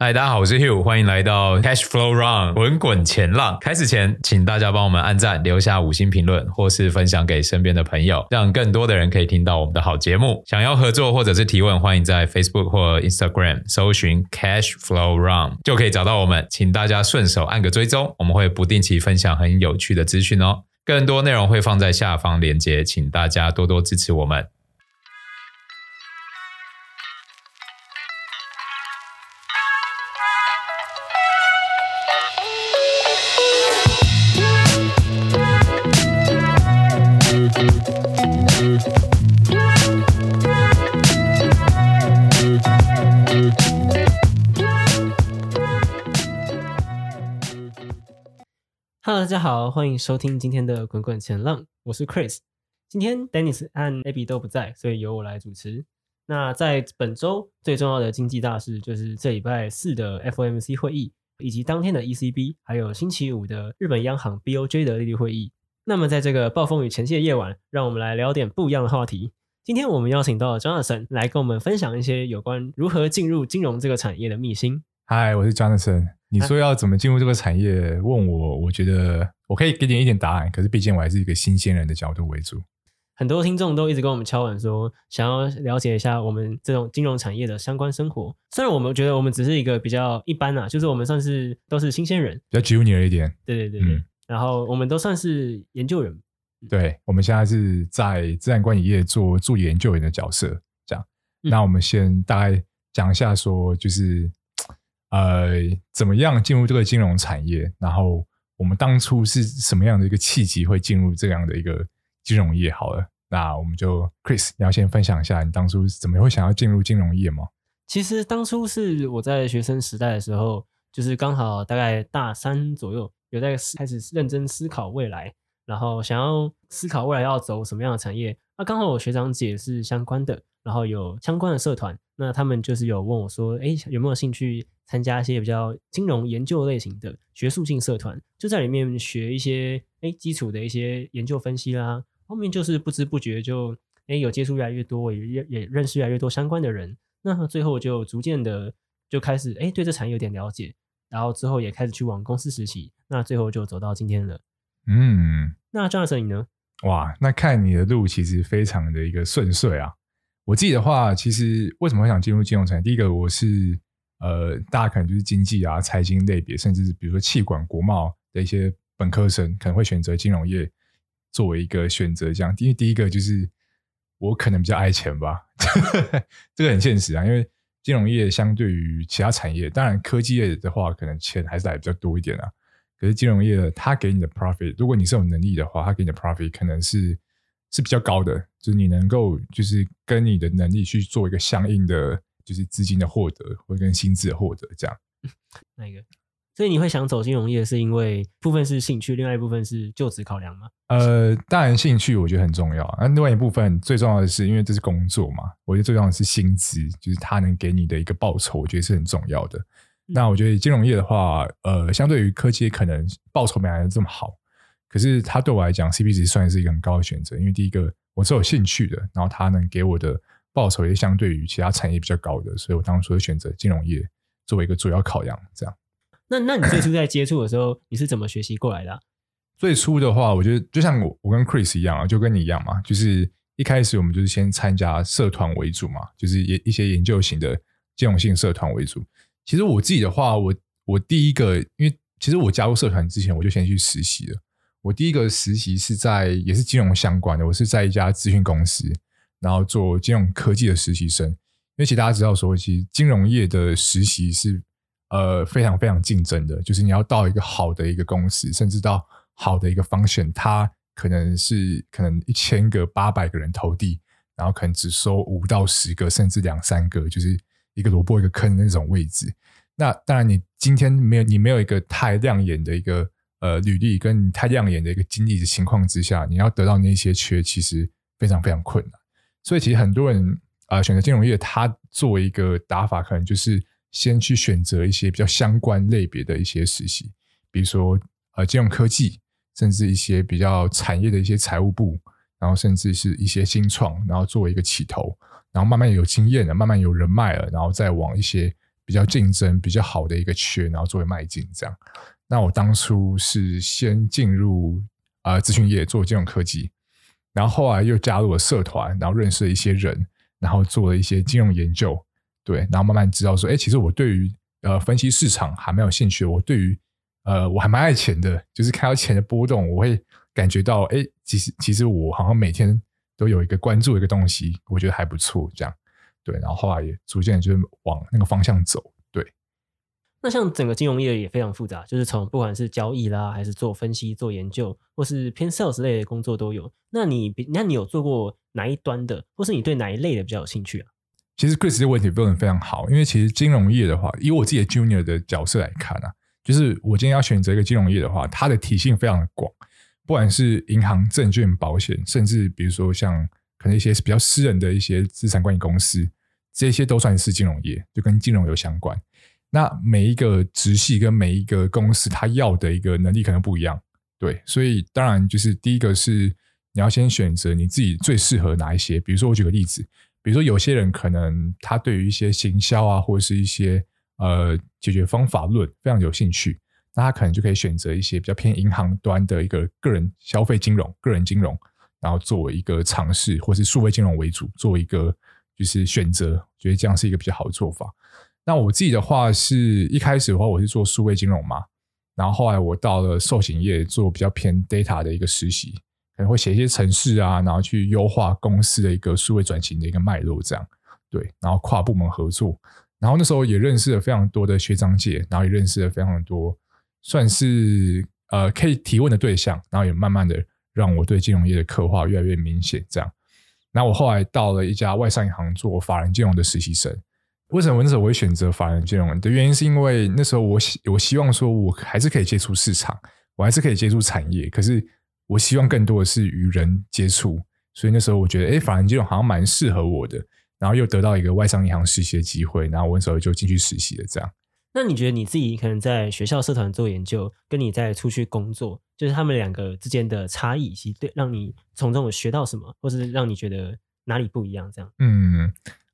嗨，大家好，我是 Hugh，欢迎来到 Cash Flow Run 滚滚钱浪。开始前，请大家帮我们按赞、留下五星评论，或是分享给身边的朋友，让更多的人可以听到我们的好节目。想要合作或者是提问，欢迎在 Facebook 或 Instagram 搜寻 Cash Flow Run 就可以找到我们。请大家顺手按个追踪，我们会不定期分享很有趣的资讯哦。更多内容会放在下方链接，请大家多多支持我们。家好，欢迎收听今天的滚滚钱浪，我是 Chris。今天 Dennis 和 Abby 都不在，所以由我来主持。那在本周最重要的经济大事就是这礼拜四的 FOMC 会议，以及当天的 ECB，还有星期五的日本央行 BOJ 的利率会议。那么在这个暴风雨前夕的夜晚，让我们来聊点不一样的话题。今天我们邀请到了 Jonathan 来跟我们分享一些有关如何进入金融这个产业的秘辛。Hi，我是 Jonathan。你说要怎么进入这个产业？问我，我觉得我可以给你一点答案。可是毕竟我还是一个新鲜人的角度为主。很多听众都一直跟我们敲碗说，想要了解一下我们这种金融产业的相关生活。虽然我们觉得我们只是一个比较一般啊，就是我们算是都是新鲜人，比较 junior 一点。对对对对。嗯、然后我们都算是研究员。对，我们现在是在自然管理业做助理研究员的角色。这样，嗯、那我们先大概讲一下，说就是。呃，怎么样进入这个金融产业？然后我们当初是什么样的一个契机会进入这样的一个金融业？好了，那我们就 Chris，你要先分享一下你当初怎么会想要进入金融业吗？其实当初是我在学生时代的时候，就是刚好大概大三左右，有在开始认真思考未来，然后想要思考未来要走什么样的产业。那刚好我学长姐是相关的，然后有相关的社团，那他们就是有问我说，哎，有没有兴趣？参加一些比较金融研究类型的学术性社团，就在里面学一些诶基础的一些研究分析啦。后面就是不知不觉就诶有接触越来越多，也也也认识越来越多相关的人。那最后就逐渐的就开始诶对这产业有点了解，然后之后也开始去往公司实习。那最后就走到今天了。嗯，那 Jonathan 你呢？哇，那看你的路其实非常的一个顺遂啊。我自己的话，其实为什么会想进入金融产业？第一个我是。呃，大家可能就是经济啊、财经类别，甚至是比如说气管、国贸的一些本科生，可能会选择金融业作为一个选择。这样，因为第一个就是我可能比较爱钱吧，这个很现实啊。因为金融业相对于其他产业，当然科技业的话，可能钱还是来比较多一点啊。可是金融业它给你的 profit，如果你是有能力的话，它给你的 profit 可能是是比较高的，就是你能够就是跟你的能力去做一个相应的。就是资金的获得，或跟薪资的获得这样。那一个？所以你会想走金融业，是因为部分是兴趣，另外一部分是就职考量吗？呃，当然兴趣我觉得很重要，那另外一部分最重要的是，因为这是工作嘛，我觉得最重要的是薪资，就是它能给你的一个报酬，我觉得是很重要的。嗯、那我觉得金融业的话，呃，相对于科技可能报酬没来的这么好，可是它对我来讲，CP 值算是一个很高的选择，因为第一个我是有兴趣的，然后它能给我的。报酬也相对于其他产业比较高的，所以我当初会选择金融业作为一个主要考量。这样，那那你最初在接触的时候，你是怎么学习过来的啊？最初的话，我觉得就像我我跟 Chris 一样啊，就跟你一样嘛，就是一开始我们就是先参加社团为主嘛，就是一一些研究型的金融性社团为主。其实我自己的话，我我第一个，因为其实我加入社团之前，我就先去实习了。我第一个实习是在也是金融相关的，我是在一家咨询公司。然后做金融科技的实习生，因为其实大家知道说，其实金融业的实习是呃非常非常竞争的，就是你要到一个好的一个公司，甚至到好的一个 function，它可能是可能一千个、八百个人投递，然后可能只收五到十个，甚至两三个，就是一个萝卜一个坑的那种位置。那当然，你今天没有你没有一个太亮眼的一个呃履历，跟太亮眼的一个经历的情况之下，你要得到那些缺，其实非常非常困难。所以其实很多人啊、呃、选择金融业，他作为一个打法，可能就是先去选择一些比较相关类别的一些实习，比如说呃金融科技，甚至一些比较产业的一些财务部，然后甚至是一些新创，然后作为一个起头，然后慢慢有经验了，慢慢有人脉了，然后再往一些比较竞争比较好的一个缺，然后作为迈进这样。那我当初是先进入呃咨询业做金融科技，然后后来又加入了社团，然后认识了一些人，然后做了一些金融研究，对，然后慢慢知道说，哎，其实我对于呃分析市场还蛮有兴趣，我对于呃我还蛮爱钱的，就是看到钱的波动，我会感觉到，哎，其实其实我好像每天都有一个关注一个东西，我觉得还不错，这样，对，然后后来也逐渐就是往那个方向走。那像整个金融业也非常复杂，就是从不管是交易啦，还是做分析、做研究，或是偏 sales 类的工作都有。那你，那你有做过哪一端的，或是你对哪一类的比较有兴趣啊？其实 Chris 这个问题问得非常好，因为其实金融业的话，以我自己的 Junior 的角色来看啊，就是我今天要选择一个金融业的话，它的体系非常的广，不管是银行、证券、保险，甚至比如说像可能一些比较私人的一些资产管理公司，这些都算是金融业，就跟金融有相关。那每一个直系跟每一个公司，他要的一个能力可能不一样，对，所以当然就是第一个是你要先选择你自己最适合哪一些。比如说我举个例子，比如说有些人可能他对于一些行销啊，或者是一些呃解决方法论非常有兴趣，那他可能就可以选择一些比较偏银行端的一个个人消费金融、个人金融，然后作为一个尝试，或是数位金融为主，作为一个就是选择，觉得这样是一个比较好的做法。那我自己的话是一开始的话，我是做数位金融嘛，然后后来我到了寿险业做比较偏 data 的一个实习，可能会写一些程式啊，然后去优化公司的一个数位转型的一个脉络，这样对，然后跨部门合作，然后那时候也认识了非常多的学长姐，然后也认识了非常多算是呃可以提问的对象，然后也慢慢的让我对金融业的刻画越来越明显，这样。那我后来到了一家外商银行做法人金融的实习生。为什么那时候我会选择法人金融的原因，是因为那时候我希我希望说，我还是可以接触市场，我还是可以接触产业，可是我希望更多的是与人接触，所以那时候我觉得，哎，法人金融好像蛮适合我的，然后又得到一个外商银行实习的机会，然后我那时候就进去实习了。这样，那你觉得你自己可能在学校社团做研究，跟你在出去工作，就是他们两个之间的差异，以及对让你从中有学到什么，或是让你觉得哪里不一样？这样，嗯，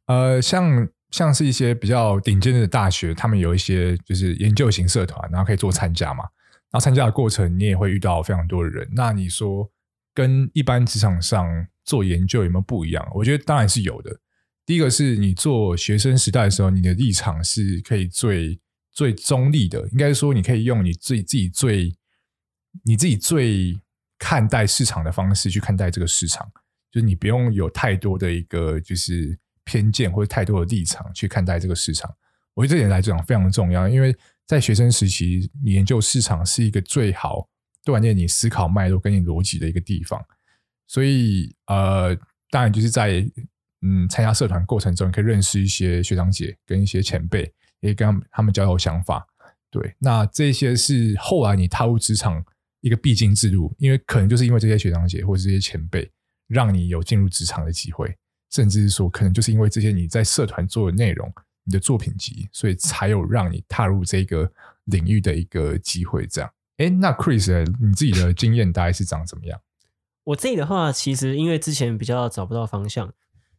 呃，像。像是一些比较顶尖的大学，他们有一些就是研究型社团，然后可以做参加嘛。然后参加的过程，你也会遇到非常多的人。那你说跟一般职场上做研究有没有不一样？我觉得当然是有的。第一个是你做学生时代的时候，你的立场是可以最最中立的，应该说你可以用你自己自己最你自己最看待市场的方式去看待这个市场，就是你不用有太多的一个就是。偏见或者太多的立场去看待这个市场，我觉得这点来讲非常重要，因为在学生时期，你研究市场是一个最好锻炼你思考脉络跟你逻辑的一个地方。所以，呃，当然就是在嗯参加社团过程中，可以认识一些学长姐跟一些前辈，也跟他们他们交流想法。对，那这些是后来你踏入职场一个必经之路，因为可能就是因为这些学长姐或者这些前辈，让你有进入职场的机会。甚至是说，可能就是因为这些你在社团做的内容，你的作品集，所以才有让你踏入这个领域的一个机会。这样，哎，那 Chris，你自己的经验大概是长怎么样？我自己的话，其实因为之前比较找不到方向，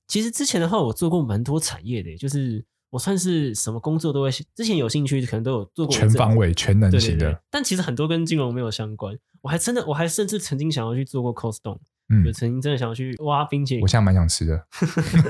其实之前的话，我做过蛮多产业的，就是我算是什么工作都会，之前有兴趣，可能都有做过全方位、全能型的。对对对，但其实很多跟金融没有相关，我还真的，我还甚至曾经想要去做过 Cold Stone。嗯，就曾经真的想要去挖冰淇淋，我现在蛮想吃的。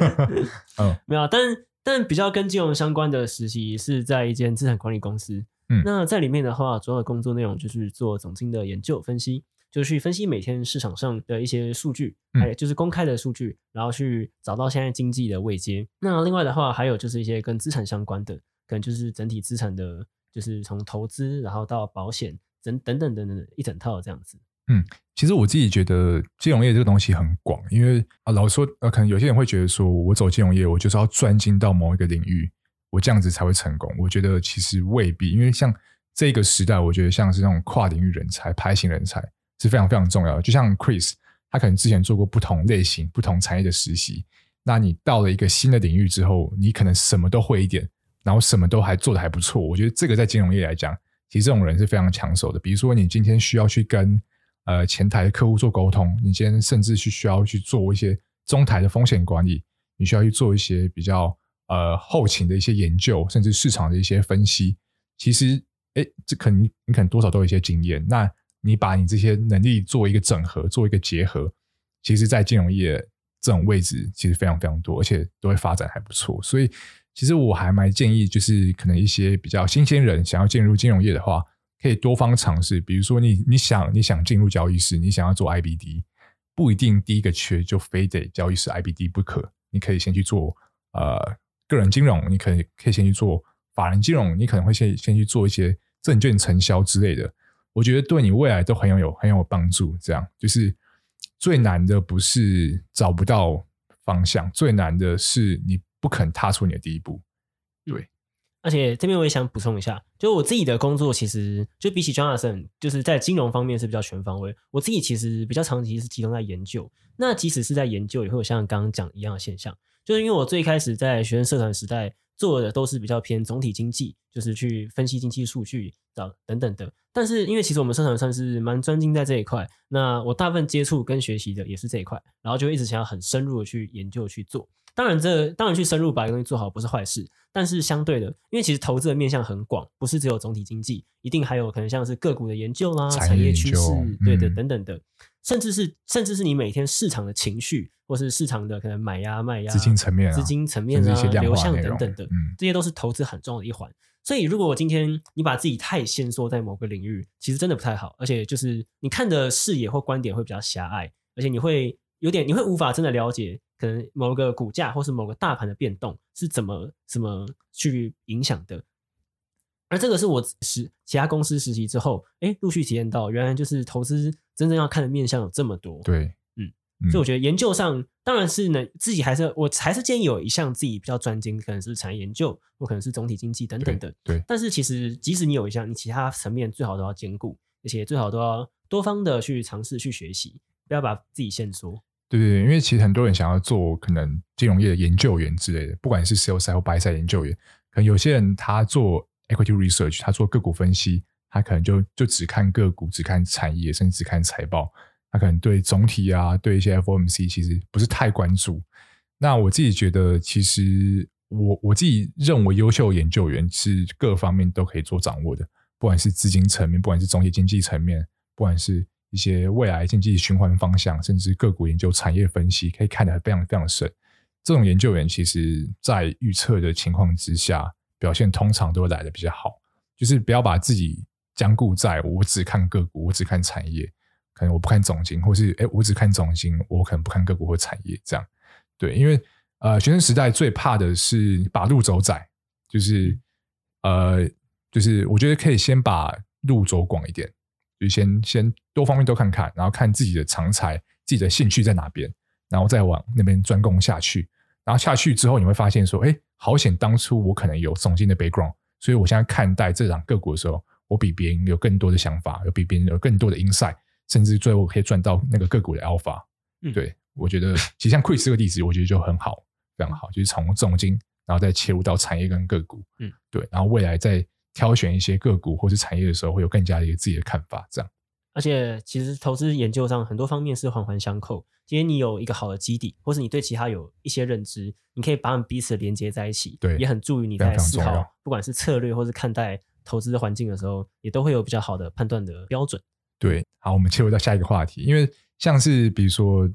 嗯，没有，但但比较跟金融相关的实习是在一间资产管理公司。嗯，那在里面的话，主要的工作内容就是做总经的研究分析，就是去分析每天市场上的一些数据，还有就是公开的数据，然后去找到现在经济的位阶。那另外的话，还有就是一些跟资产相关的，可能就是整体资产的，就是从投资然后到保险等等等等等一整套这样子。嗯，其实我自己觉得金融业这个东西很广，因为啊，老实说，呃，可能有些人会觉得说，我走金融业，我就是要专精到某一个领域，我这样子才会成功。我觉得其实未必，因为像这个时代，我觉得像是那种跨领域人才、拍型人才是非常非常重要的。就像 Chris，他可能之前做过不同类型、不同产业的实习，那你到了一个新的领域之后，你可能什么都会一点，然后什么都还做得还不错。我觉得这个在金融业来讲，其实这种人是非常抢手的。比如说，你今天需要去跟呃，前台的客户做沟通，你今天甚至去需要去做一些中台的风险管理，你需要去做一些比较呃后勤的一些研究，甚至市场的一些分析，其实哎，这可能你可能多少都有一些经验。那你把你这些能力做一个整合，做一个结合，其实，在金融业这种位置，其实非常非常多，而且都会发展还不错。所以，其实我还蛮建议，就是可能一些比较新鲜人想要进入金融业的话，可以多方尝试。比如说你，你想你想进入交易室，你想要做 IBD，不一定第一个缺就非得交易室 IBD 不可。你可以先去做呃个人金融，你可以可以先去做法人金融，你可能会先先去做一些证券承销之类的。我觉得对你未来都很有有很有帮助。这样就是最难的不是找不到方向，最难的是你不肯踏出你的第一步。而且这边我也想补充一下，就我自己的工作其实就比起 Jonathan，就是在金融方面是比较全方位。我自己其实比较长期是集中在研究。那即使是在研究，也会有像刚刚讲一样的现象，就是因为我最开始在学生社团时代做的都是比较偏总体经济，就是去分析经济数据找等等的。但是因为其实我们社团算是蛮专精在这一块，那我大部分接触跟学习的也是这一块，然后就一直想要很深入的去研究去做。当然这当然去深入把一个东西做好不是坏事，但是相对的，因为其实投资的面向很广，不是只有总体经济，一定还有可能像是个股的研究啦、产业趋势，对的等等的。甚至是甚至是你每天市场的情绪，或是市场的可能买呀卖呀，资金层面、啊、资金层面啊、流向等等的，嗯、这些都是投资很重要的一环。所以，如果我今天你把自己太限缩在某个领域，其实真的不太好，而且就是你看的视野或观点会比较狭隘，而且你会有点你会无法真的了解可能某个股价或是某个大盘的变动是怎么怎么去影响的。而这个是我实其他公司实习之后，哎，陆续体验到，原来就是投资真正要看的面向有这么多。对，嗯，嗯，所以我觉得研究上当然是呢，自己还是我还是建议有一项自己比较专精，可能是产业研究，或可能是总体经济等等的。对。对，但是其实即使你有一项，你其他层面最好都要兼顾，而且最好都要多方的去尝试去学习，不要把自己限缩。对对对，因为其实很多人想要做可能金融业的研究员之类的，不管是 sell side 或 buy side 研究员，可能有些人他做。Equity research，他做个股分析，他可能就就只看个股，只看产业，甚至只看财报。他可能对总体啊，对一些 FOMC 其实不是太关注。那我自己觉得，其实我我自己认为，优秀研究员是各方面都可以做掌握的，不管是资金层面，不管是总体经济层面，不管是一些未来经济循环方向，甚至个股研究、产业分析，可以看得非常非常深。这种研究员，其实在预测的情况之下。表现通常都会来的比较好，就是不要把自己僵固在我只看个股，我只看产业，可能我不看总经，或是诶我只看总经，我可能不看个股或产业这样。对，因为呃学生时代最怕的是把路走窄，就是呃就是我觉得可以先把路走广一点，就先先多方面都看看，然后看自己的长才、自己的兴趣在哪边，然后再往那边专攻下去。然后下去之后，你会发现说，哎，好险当初我可能有总经的 background，所以我现在看待这档个股的时候，我比别人有更多的想法，有比别人有更多的 insight，甚至最后可以赚到那个个股的 alpha。嗯，对，我觉得 其实像 Chris 这个例子，我觉得就很好，非常好，就是从总经，然后再切入到产业跟个股。嗯，对，然后未来在挑选一些个股或是产业的时候，会有更加的一个自己的看法，这样。而且，其实投资研究上很多方面是环环相扣。今天你有一个好的基底，或是你对其他有一些认知，你可以把我们彼此连接在一起，对，也很助于你在思考，不管是策略或是看待投资的环境的时候，也都会有比较好的判断的标准。对，好，我们切入到下一个话题，因为像是比如说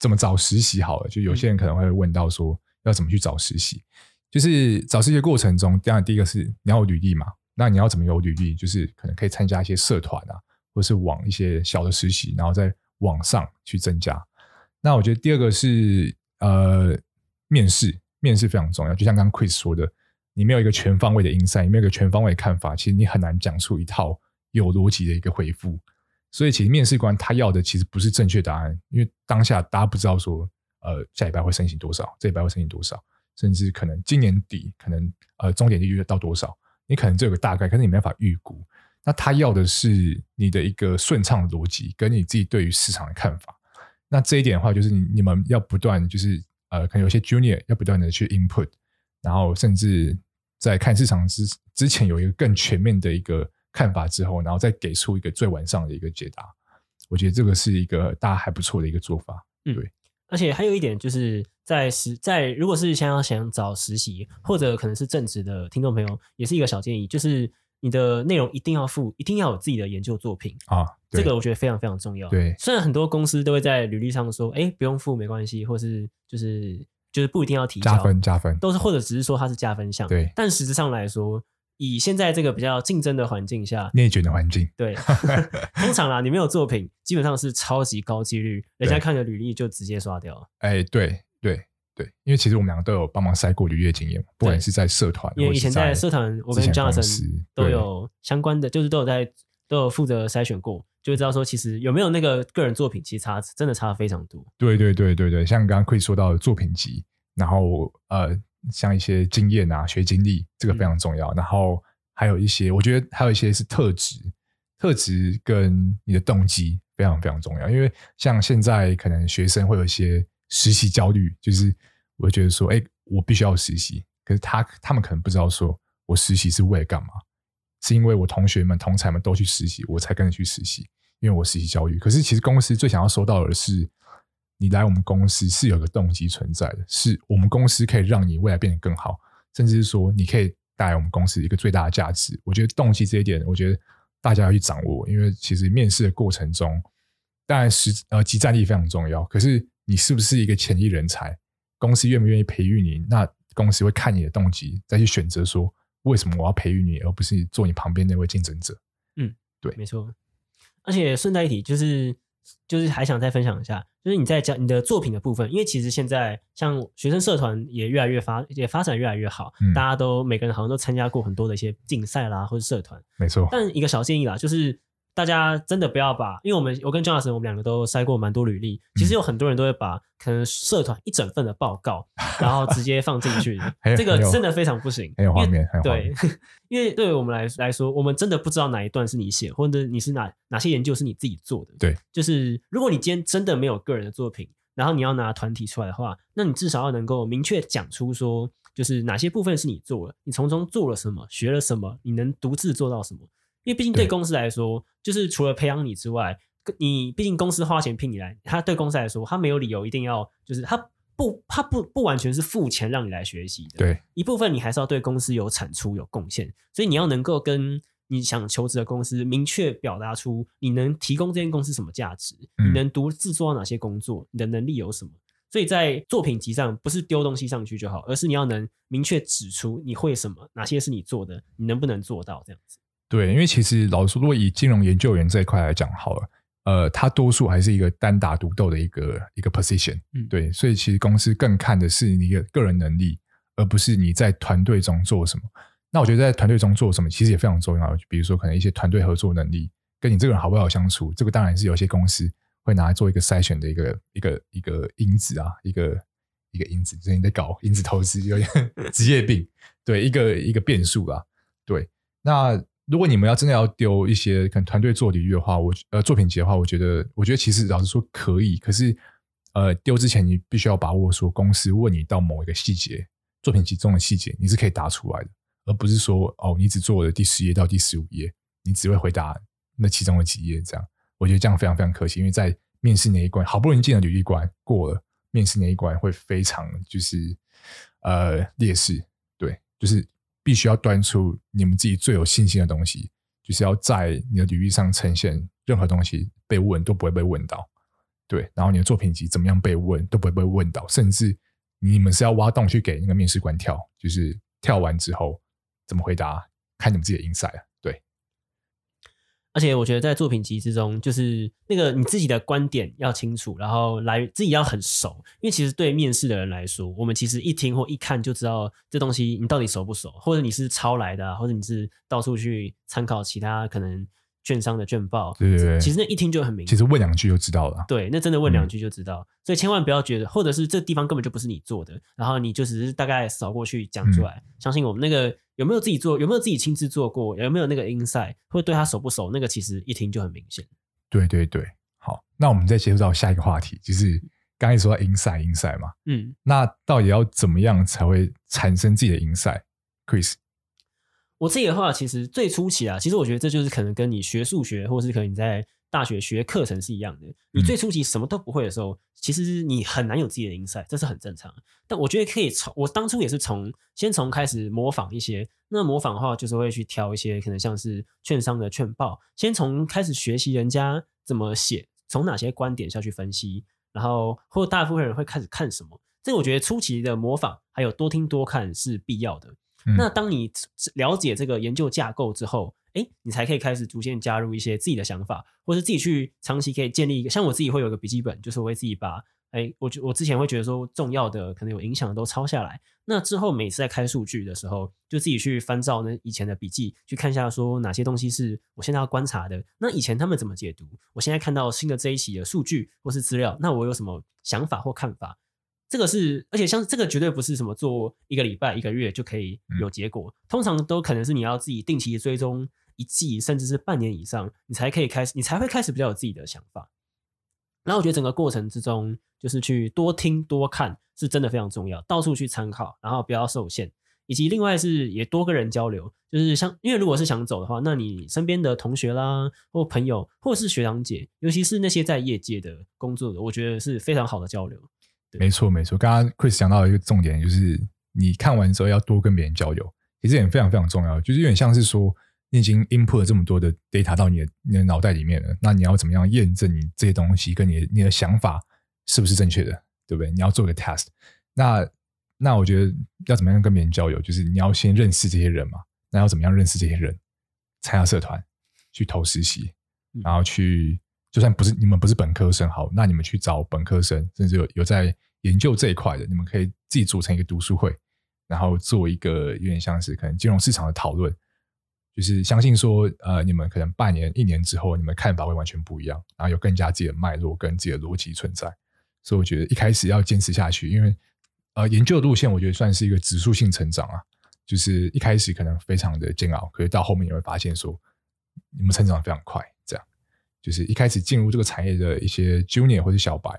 怎么找实习好了，就有些人可能会问到说要怎么去找实习，就是找实习的过程中，当然第一个是你要有履历嘛，那你要怎么有履历？就是可能可以参加一些社团啊。或是往一些小的实习，然后再往上去增加。那我觉得第二个是呃面试，面试非常重要。就像刚刚 Chris 说的，你没有一个全方位的 insight，你没有一个全方位的看法，其实你很难讲出一套有逻辑的一个回复。所以其实面试官他要的其实不是正确答案，因为当下大家不知道说呃下礼拜会申请多少，这礼拜会申请多少，甚至可能今年底可能呃终点利率到多少，你可能就有个大概，可是你没办法预估。那他要的是你的一个顺畅的逻辑，跟你自己对于市场的看法。那这一点的话，就是你你们要不断，就是呃，可能有些 junior 要不断的去 input，然后甚至在看市场之之前有一个更全面的一个看法之后，然后再给出一个最完善的一个解答。我觉得这个是一个大家还不错的一个做法。嗯，对。而且还有一点就是在实在如果是想要想找实习或者可能是正职的听众朋友，也是一个小建议，就是你的内容一定要附，一定要有自己的研究作品啊。这个我觉得非常非常重要。对，虽然很多公司都会在履历上说，哎，不用附没关系，或是就是就是不一定要提加分加分，都是或者只是说它是加分项。对，但实质上来说。以现在这个比较竞争的环境下，内卷的环境，对，通常啦，你没有作品，基本上是超级高几率，人家看你的履历就直接刷掉。哎，对对对，因为其实我们两个都有帮忙筛过履历的经验，不管是在社团，因为以前在社团，我跟 Jonathan 都有相关的，就是都有在都有负责筛选过，就会知道说其实有没有那个个人作品，其实差真的差非常多。对对对对对，像刚刚 Chris 说到的作品集，然后呃。像一些经验啊、学经历，这个非常重要。嗯、然后还有一些，我觉得还有一些是特质，特质跟你的动机非常非常重要。因为像现在可能学生会有一些实习焦虑，就是我就觉得说，哎，我必须要实习。可是他他们可能不知道说，我实习是为了干嘛？是因为我同学们、同才们都去实习，我才跟着去实习，因为我实习焦虑。可是其实公司最想要收到的是。你来我们公司是有个动机存在的，是我们公司可以让你未来变得更好，甚至是说你可以带来我们公司一个最大的价值。我觉得动机这一点，我觉得大家要去掌握，因为其实面试的过程中，当然实呃即战力非常重要，可是你是不是一个潜力人才，公司愿不愿意培育你，那公司会看你的动机，再去选择说为什么我要培育你，而不是做你旁边那位竞争者。嗯，对，没错。而且顺带一提，就是。就是还想再分享一下，就是你在讲你的作品的部分，因为其实现在像学生社团也越来越发，也发展越来越好，嗯、大家都每个人好像都参加过很多的一些竞赛啦，或者社团，没错。但一个小建议啦，就是。大家真的不要把，因为我们我跟 Jonathan 我们两个都筛过蛮多履历，其实有很多人都会把可能社团一整份的报告，然后直接放进去，这个真的非常不行。很有画面，对，因为对于我们来来说，我们真的不知道哪一段是你写，或者你是哪哪些研究是你自己做的。对，就是如果你今天真的没有个人的作品，然后你要拿团体出来的话，那你至少要能够明确讲出说，就是哪些部分是你做了，你从中做了什么，学了什么，你能独自做到什么。因为毕竟对公司来说，就是除了培养你之外，你毕竟公司花钱聘你来，他对公司来说，他没有理由一定要，就是他不，他不不完全是付钱让你来学习的。对，一部分你还是要对公司有产出、有贡献，所以你要能够跟你想求职的公司明确表达出你能提供这间公司什么价值，你能独自做到哪些工作，你的能力有什么。所以在作品集上，不是丢东西上去就好，而是你要能明确指出你会什么，哪些是你做的，你能不能做到这样子。对，因为其实老实说，如果以金融研究员这一块来讲好了，呃，他多数还是一个单打独斗的一个一个 position，嗯，对，所以其实公司更看的是你的个人能力，而不是你在团队中做什么。那我觉得在团队中做什么，其实也非常重要。比如说，可能一些团队合作能力，跟你这个人好不好相处，这个当然是有些公司会拿来做一个筛选的一个一个一个因子啊，一个一个因子。最近在搞因子投资，有点 职业病，对，一个一个变数啊，对，那。如果你们要真的要丢一些可能团队做领域的话，我呃作品集的话，我觉得我觉得其实老实说可以，可是呃丢之前你必须要把握说公司问你到某一个细节，作品集中的细节你是可以答出来的，而不是说哦你只做了第十页到第十五页，你只会回答那其中的几页这样，我觉得这样非常非常可惜，因为在面试那一关好不容易进了履历关过了，面试那一关会非常就是呃劣势，对，就是。必须要端出你们自己最有信心的东西，就是要在你的履历上呈现，任何东西被问都不会被问到，对。然后你的作品集怎么样被问都不会被问到，甚至你们是要挖洞去给那个面试官跳，就是跳完之后怎么回答，看你们自己的 inside。而且我觉得在作品集之中，就是那个你自己的观点要清楚，然后来自己要很熟。因为其实对面试的人来说，我们其实一听或一看就知道这东西你到底熟不熟，或者你是抄来的，或者你是到处去参考其他可能。券商的卷报，对对对，其实那一听就很明，其实问两句就知道了。对，那真的问两句就知道，嗯、所以千万不要觉得，或者是这地方根本就不是你做的，然后你就只是大概扫过去讲出来。嗯、相信我们那个有没有自己做，有没有自己亲自做过，有没有那个 insight，或者对他熟不熟，那个其实一听就很明显。对对对，好，那我们再接触到下一个话题，就是刚才说到 insight insight 嘛，嗯，那到底要怎么样才会产生自己的 insight，Chris？我自己的话，其实最初期啊，其实我觉得这就是可能跟你学数学，或是可能你在大学学课程是一样的。你最初期什么都不会的时候，其实你很难有自己的 insight，这是很正常。但我觉得可以从我当初也是从先从开始模仿一些。那模仿的话，就是会去挑一些可能像是券商的券报，先从开始学习人家怎么写，从哪些观点下去分析，然后或大部分人会开始看什么。这个我觉得初期的模仿还有多听多看是必要的。嗯、那当你了解这个研究架构之后，哎，你才可以开始逐渐加入一些自己的想法，或是自己去长期可以建立一个。像我自己会有一个笔记本，就是我会自己把，哎，我我之前会觉得说重要的可能有影响的都抄下来。那之后每次在开数据的时候，就自己去翻照那以前的笔记，去看一下说哪些东西是我现在要观察的。那以前他们怎么解读？我现在看到新的这一期的数据或是资料，那我有什么想法或看法？这个是，而且像这个绝对不是什么做一个礼拜、一个月就可以有结果，通常都可能是你要自己定期追踪一季，甚至是半年以上，你才可以开始，你才会开始比较有自己的想法。然后我觉得整个过程之中，就是去多听多看，是真的非常重要，到处去参考，然后不要受限，以及另外是也多跟人交流，就是像因为如果是想走的话，那你身边的同学啦，或朋友，或是学长姐，尤其是那些在业界的工作的，我觉得是非常好的交流。没错，没错。刚刚 Chris 讲到一个重点，就是你看完之后要多跟别人交流，其实也非常非常重要。就是有点像是说，你已经 input 了这么多的 data 到你的你的脑袋里面了，那你要怎么样验证你这些东西跟你的你的想法是不是正确的，对不对？你要做个 test。那那我觉得要怎么样跟别人交流，就是你要先认识这些人嘛。那要怎么样认识这些人？参加社团，去投实习，然后去。就算不是你们不是本科生，好，那你们去找本科生，甚至有有在研究这一块的，你们可以自己组成一个读书会，然后做一个有点像是可能金融市场的讨论，就是相信说，呃，你们可能半年、一年之后，你们看法会完全不一样，然后有更加自己的脉络跟自己的逻辑存在。所以我觉得一开始要坚持下去，因为呃，研究的路线我觉得算是一个指数性成长啊，就是一开始可能非常的煎熬，可是到后面你会发现说，你们成长得非常快。就是一开始进入这个产业的一些 junior 或者小白，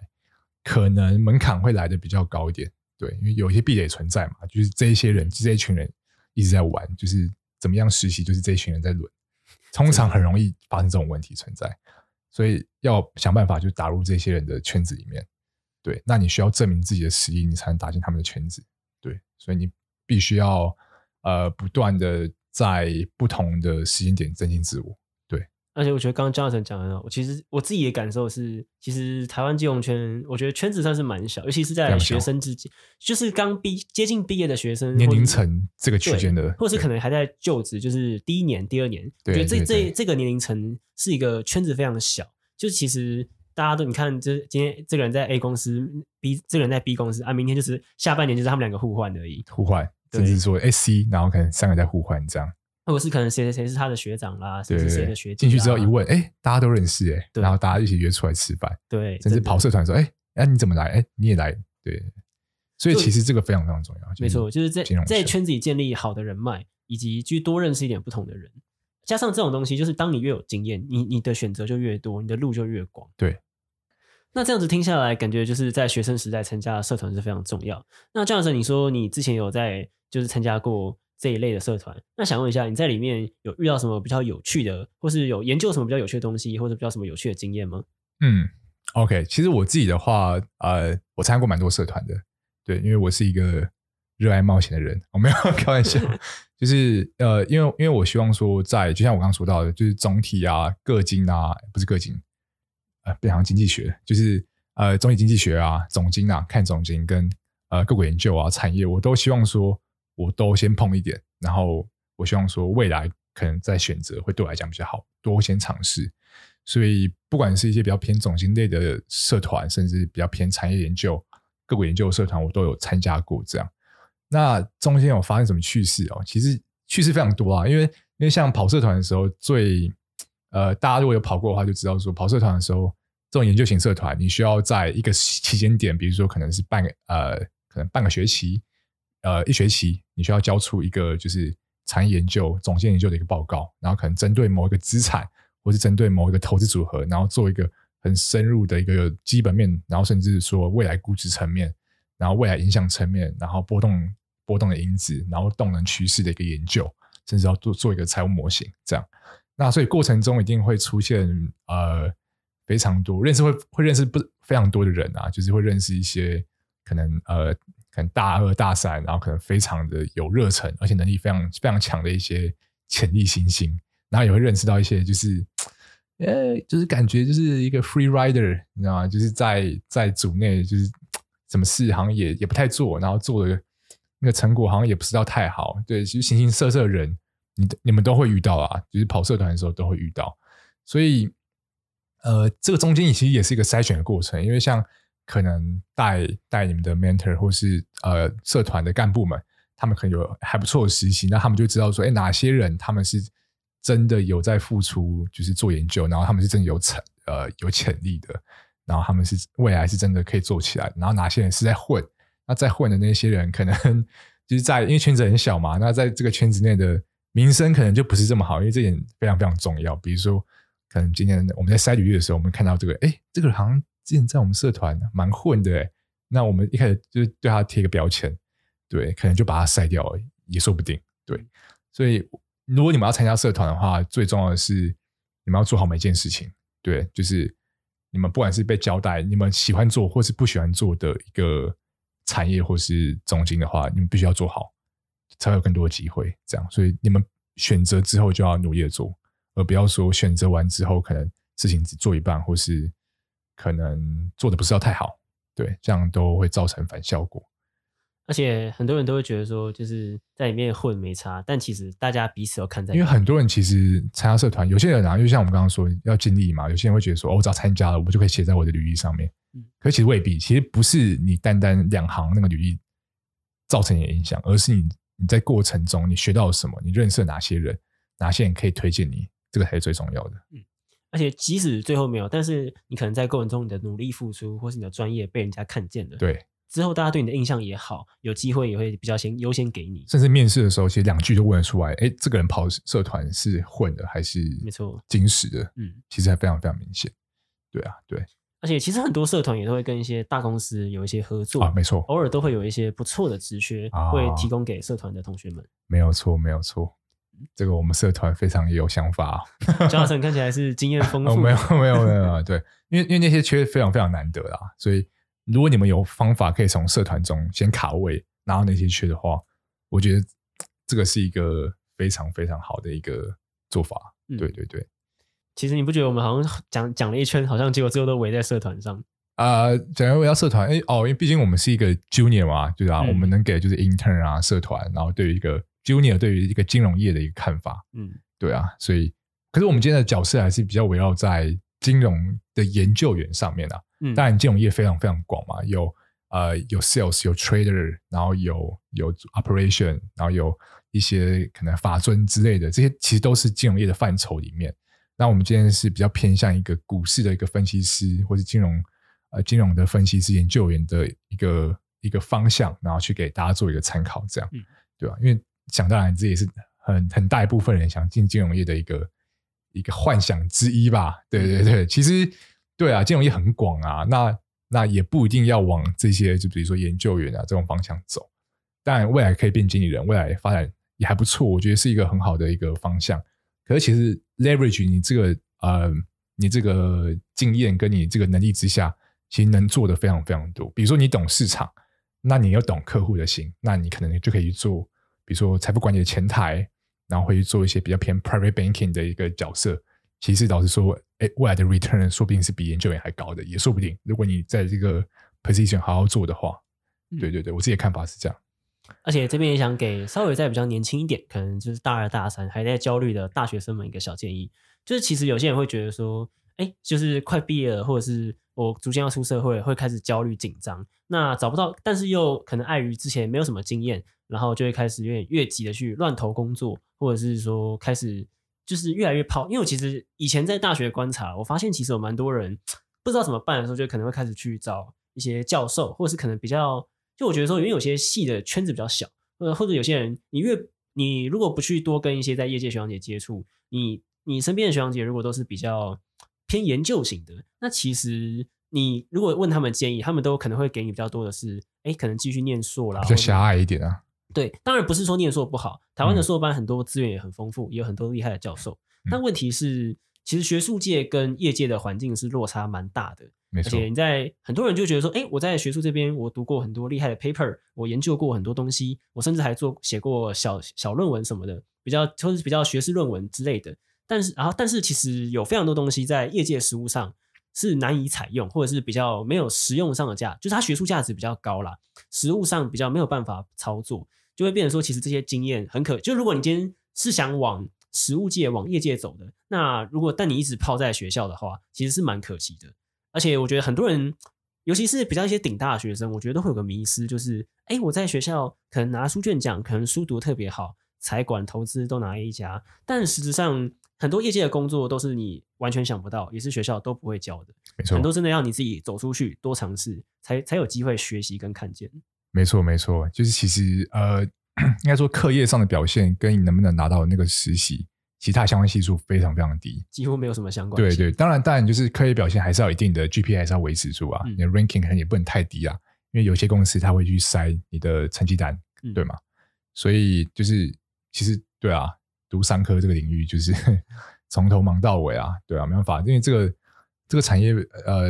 可能门槛会来的比较高一点，对，因为有一些壁垒存在嘛，就是这一些人，就这一群人一直在玩，就是怎么样实习，就是这一群人在轮，通常很容易发生这种问题存在，所以要想办法就打入这些人的圈子里面，对，那你需要证明自己的实力，你才能打进他们的圈子，对，所以你必须要呃不断的在不同的时间点增进自我。而且我觉得刚刚 Jonathan 讲的，我其实我自己的感受是，其实台湾金融圈，我觉得圈子算是蛮小，尤其是在学生之间，就是刚毕接近毕业的学生，年龄层这个区间的，或是可能还在就职，就是第一年、第二年，我觉得这这这个年龄层是一个圈子非常的小，就是其实大家都你看，这今天这个人在 A 公司，B 这个人在 B 公司啊，明天就是下半年就是他们两个互换而已，互换，甚至说 SC，然后可能三个在互换这样。或者是可能谁谁谁是他的学长啦，谁是谁的学姐。进去之后一问，哎、欸，大家都认识哎、欸，然后大家一起约出来吃饭，对，甚至跑社团说，哎，哎、欸，你怎么来？哎、欸，你也来，对。所以其实这个非常非常重要，没错，就是在在圈子里建立好的人脉，以及去多认识一点不同的人，加上这种东西，就是当你越有经验，你你的选择就越多，你的路就越广。对。那这样子听下来，感觉就是在学生时代参加的社团是非常重要。那这样子，你说你之前有在就是参加过？这一类的社团，那想问一下，你在里面有遇到什么比较有趣的，或是有研究什么比较有趣的东西，或者比较什么有趣的经验吗？嗯，OK，其实我自己的话，呃，我参加过蛮多社团的，对，因为我是一个热爱冒险的人，我没有 开玩笑，就是呃，因为因为我希望说在，在就像我刚刚说到的，就是总体啊，个经啊，不是个经，呃，变成经济学，就是呃，总体经济学啊，总经啊，看总经跟呃个股研究啊，产业，我都希望说。我都先碰一点，然后我希望说未来可能再选择会对我来讲比较好，多先尝试。所以不管是一些比较偏总经类的社团，甚至比较偏产业研究、个股研究的社团，我都有参加过。这样，那中间有发生什么趣事哦？其实趣事非常多啊，因为因为像跑社团的时候，最呃大家如果有跑过的话，就知道说跑社团的时候，这种研究型社团，你需要在一个期间点，比如说可能是半个呃，可能半个学期。呃，一学期你需要交出一个就是产业研究、总监研究的一个报告，然后可能针对某一个资产，或是针对某一个投资组合，然后做一个很深入的一个基本面，然后甚至说未来估值层面，然后未来影响层面，然后波动波动的因子，然后动能趋势的一个研究，甚至要做做一个财务模型，这样。那所以过程中一定会出现呃非常多认识会会认识不非常多的人啊，就是会认识一些可能呃大二大三，然后可能非常的有热忱，而且能力非常非常强的一些潜力新星，然后也会认识到一些就是呃就是感觉就是一个 free rider，你知道吗？就是在在组内就是什么事好像也也不太做，然后做的那个成果好像也不知道太好，对，其实形形色色的人。你你们都会遇到啊，就是跑社团的时候都会遇到，所以呃，这个中间其实也是一个筛选的过程，因为像可能带带你们的 mentor 或是呃社团的干部们，他们可能有还不错的实习，那他们就知道说，哎，哪些人他们是真的有在付出，就是做研究，然后他们是真的有潜呃有潜力的，然后他们是未来是真的可以做起来，然后哪些人是在混，那在混的那些人可能就是在因为圈子很小嘛，那在这个圈子内的。名声可能就不是这么好，因为这点非常非常重要。比如说，可能今天我们在筛履历的时候，我们看到这个，哎，这个好像之前在我们社团蛮混的，那我们一开始就是对他贴个标签，对，可能就把他筛掉，也说不定。对，所以如果你们要参加社团的话，最重要的是你们要做好每一件事情。对，就是你们不管是被交代，你们喜欢做或是不喜欢做的一个产业或是总经的话，你们必须要做好。才有更多的机会，这样，所以你们选择之后就要努力的做，而不要说选择完之后可能事情只做一半，或是可能做的不是要太好，对，这样都会造成反效果。而且很多人都会觉得说，就是在里面混没差，但其实大家彼此都看在，因为很多人其实参加社团，有些人啊，就像我们刚刚说要尽力嘛，有些人会觉得说，哦，我只要参加了，我就可以写在我的履历上面。嗯，可是其实未必，其实不是你单单两行那个履历造成你的影响，而是你。你在过程中，你学到了什么？你认识了哪些人？哪些人可以推荐你？这个才是最重要的。嗯，而且即使最后没有，但是你可能在过程中，你的努力付出，或是你的专业被人家看见了，对，之后大家对你的印象也好，有机会也会比较先优先给你。甚至面试的时候，其实两句就问得出来。哎，这个人跑社团是混的还是没错金石的？嗯，其实还非常非常明显。对啊，对。而且其实很多社团也都会跟一些大公司有一些合作啊，没错，偶尔都会有一些不错的职缺会提供给社团的同学们。没有错，没有错，这个我们社团非常有想法。江老师看起来是经验丰富。哦，没有没有没有，对，因为因为那些缺非常非常难得啦，所以如果你们有方法可以从社团中先卡位拿到那些缺的话，我觉得这个是一个非常非常好的一个做法。嗯、对对对。其实你不觉得我们好像讲讲了一圈，好像结果最后都围在社团上啊？讲围绕社团，哎哦，因为毕竟我们是一个 junior 嘛，对啊，嗯、我们能给就是 intern 啊，社团，然后对于一个 junior 对于一个金融业的一个看法，嗯，对啊，所以可是我们今天的角色还是比较围绕在金融的研究员上面啊。嗯，当然金融业非常非常广嘛，有呃有 sales 有 trader，然后有有 operation，然后有一些可能法尊之类的，这些其实都是金融业的范畴里面。那我们今天是比较偏向一个股市的一个分析师，或是金融呃金融的分析师研究员的一个一个方向，然后去给大家做一个参考，这样，嗯、对吧？因为想当然，这也是很很大一部分人想进金融业的一个一个幻想之一吧？对对对，其实对啊，金融业很广啊，那那也不一定要往这些，就比如说研究员啊这种方向走，当然未来可以变经理人，未来发展也还不错，我觉得是一个很好的一个方向。可是其实 leverage 你这个呃，你这个经验跟你这个能力之下，其实能做的非常非常多。比如说你懂市场，那你又懂客户的心，那你可能就可以做，比如说财富管理的前台，然后会去做一些比较偏 private banking 的一个角色。其实老实说，哎，未来的 return 说不定是比研究员还高的，也说不定。如果你在这个 position 好好做的话，对对对，我自己的看法是这样。而且这边也想给稍微再比较年轻一点，可能就是大二大三还在焦虑的大学生们一个小建议，就是其实有些人会觉得说，哎，就是快毕业了，或者是我逐渐要出社会，会开始焦虑紧张，那找不到，但是又可能碍于之前没有什么经验，然后就会开始有点越级的去乱投工作，或者是说开始就是越来越泡。因为我其实以前在大学观察，我发现其实有蛮多人不知道怎么办的时候，就可能会开始去找一些教授，或者是可能比较。就我觉得说，因为有些系的圈子比较小，呃，或者有些人，你越你如果不去多跟一些在业界学长姐接触，你你身边的学长姐如果都是比较偏研究型的，那其实你如果问他们建议，他们都可能会给你比较多的是，哎，可能继续念硕啦，比较狭隘一点啊。对，当然不是说念硕不好，台湾的硕班很多资源也很丰富，也有很多厉害的教授。但问题是，其实学术界跟业界的环境是落差蛮大的。没错。而且你在很多人就觉得说，哎，我在学术这边，我读过很多厉害的 paper，我研究过很多东西，我甚至还做写过小小论文什么的，比较或是比较学术论文之类的。但是，然后，但是其实有非常多东西在业界实务上是难以采用，或者是比较没有实用上的价，就是它学术价值比较高啦，实务上比较没有办法操作，就会变成说，其实这些经验很可，就如果你今天是想往实物界、往业界走的，那如果但你一直泡在学校的话，其实是蛮可惜的。而且我觉得很多人，尤其是比较一些顶大的学生，我觉得都会有个迷思，就是哎，我在学校可能拿书卷奖，可能书读特别好，财管投资都拿 A 加，但实质上很多业界的工作都是你完全想不到，也是学校都不会教的。没错，很多真的要你自己走出去，多尝试，才才有机会学习跟看见。没错，没错，就是其实呃，应该说课业上的表现跟你能不能拿到那个实习。其他相关系数非常非常低，几乎没有什么相关。对对，当然当然就是课业表现还是要一定的 GPA 还是要维持住啊，嗯、你的 ranking 可能也不能太低啊，因为有些公司他会去筛你的成绩单，嗯、对吗？所以就是其实对啊，读商科这个领域就是 从头忙到尾啊，对啊，没办法，因为这个这个产业呃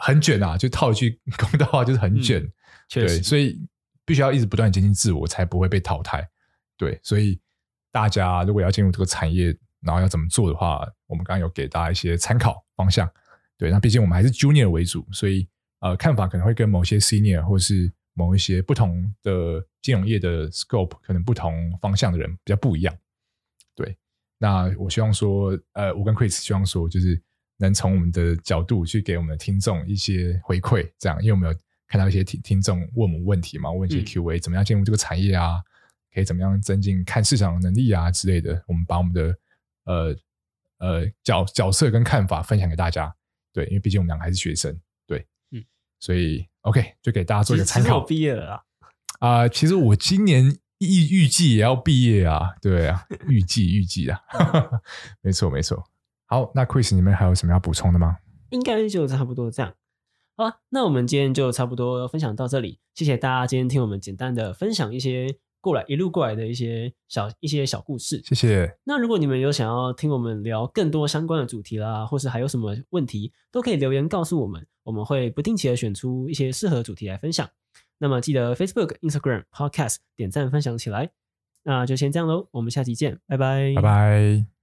很卷啊，就套一句 公道话就是很卷，嗯、对，所以必须要一直不断接近自我，才不会被淘汰。对，所以。大家如果要进入这个产业，然后要怎么做的话，我们刚刚有给大家一些参考方向。对，那毕竟我们还是 junior 为主，所以呃，看法可能会跟某些 senior 或是某一些不同的金融业的 scope 可能不同方向的人比较不一样。对，那我希望说，呃，我跟 Chris 希望说，就是能从我们的角度去给我们的听众一些回馈，这样，因为我们有看到一些听听众问我们问题嘛，问一些 Q&A，、嗯、怎么样进入这个产业啊？可以怎么样增进看市场的能力啊之类的？我们把我们的呃呃角角色跟看法分享给大家。对，因为毕竟我们两个还是学生，对，嗯，所以 OK 就给大家做一个参考。毕业了啊？啊、呃，其实我今年预预计也要毕业啊，对啊，预计预计啊，没错没错。好，那 Chris 你们还有什么要补充的吗？应该就差不多这样。好，那我们今天就差不多分享到这里。谢谢大家今天听我们简单的分享一些。过来一路过来的一些小一些小故事，谢谢。那如果你们有想要听我们聊更多相关的主题啦，或是还有什么问题，都可以留言告诉我们，我们会不定期的选出一些适合主题来分享。那么记得 Facebook、Instagram、Podcast 点赞分享起来。那就先这样喽，我们下期见，拜拜，拜拜。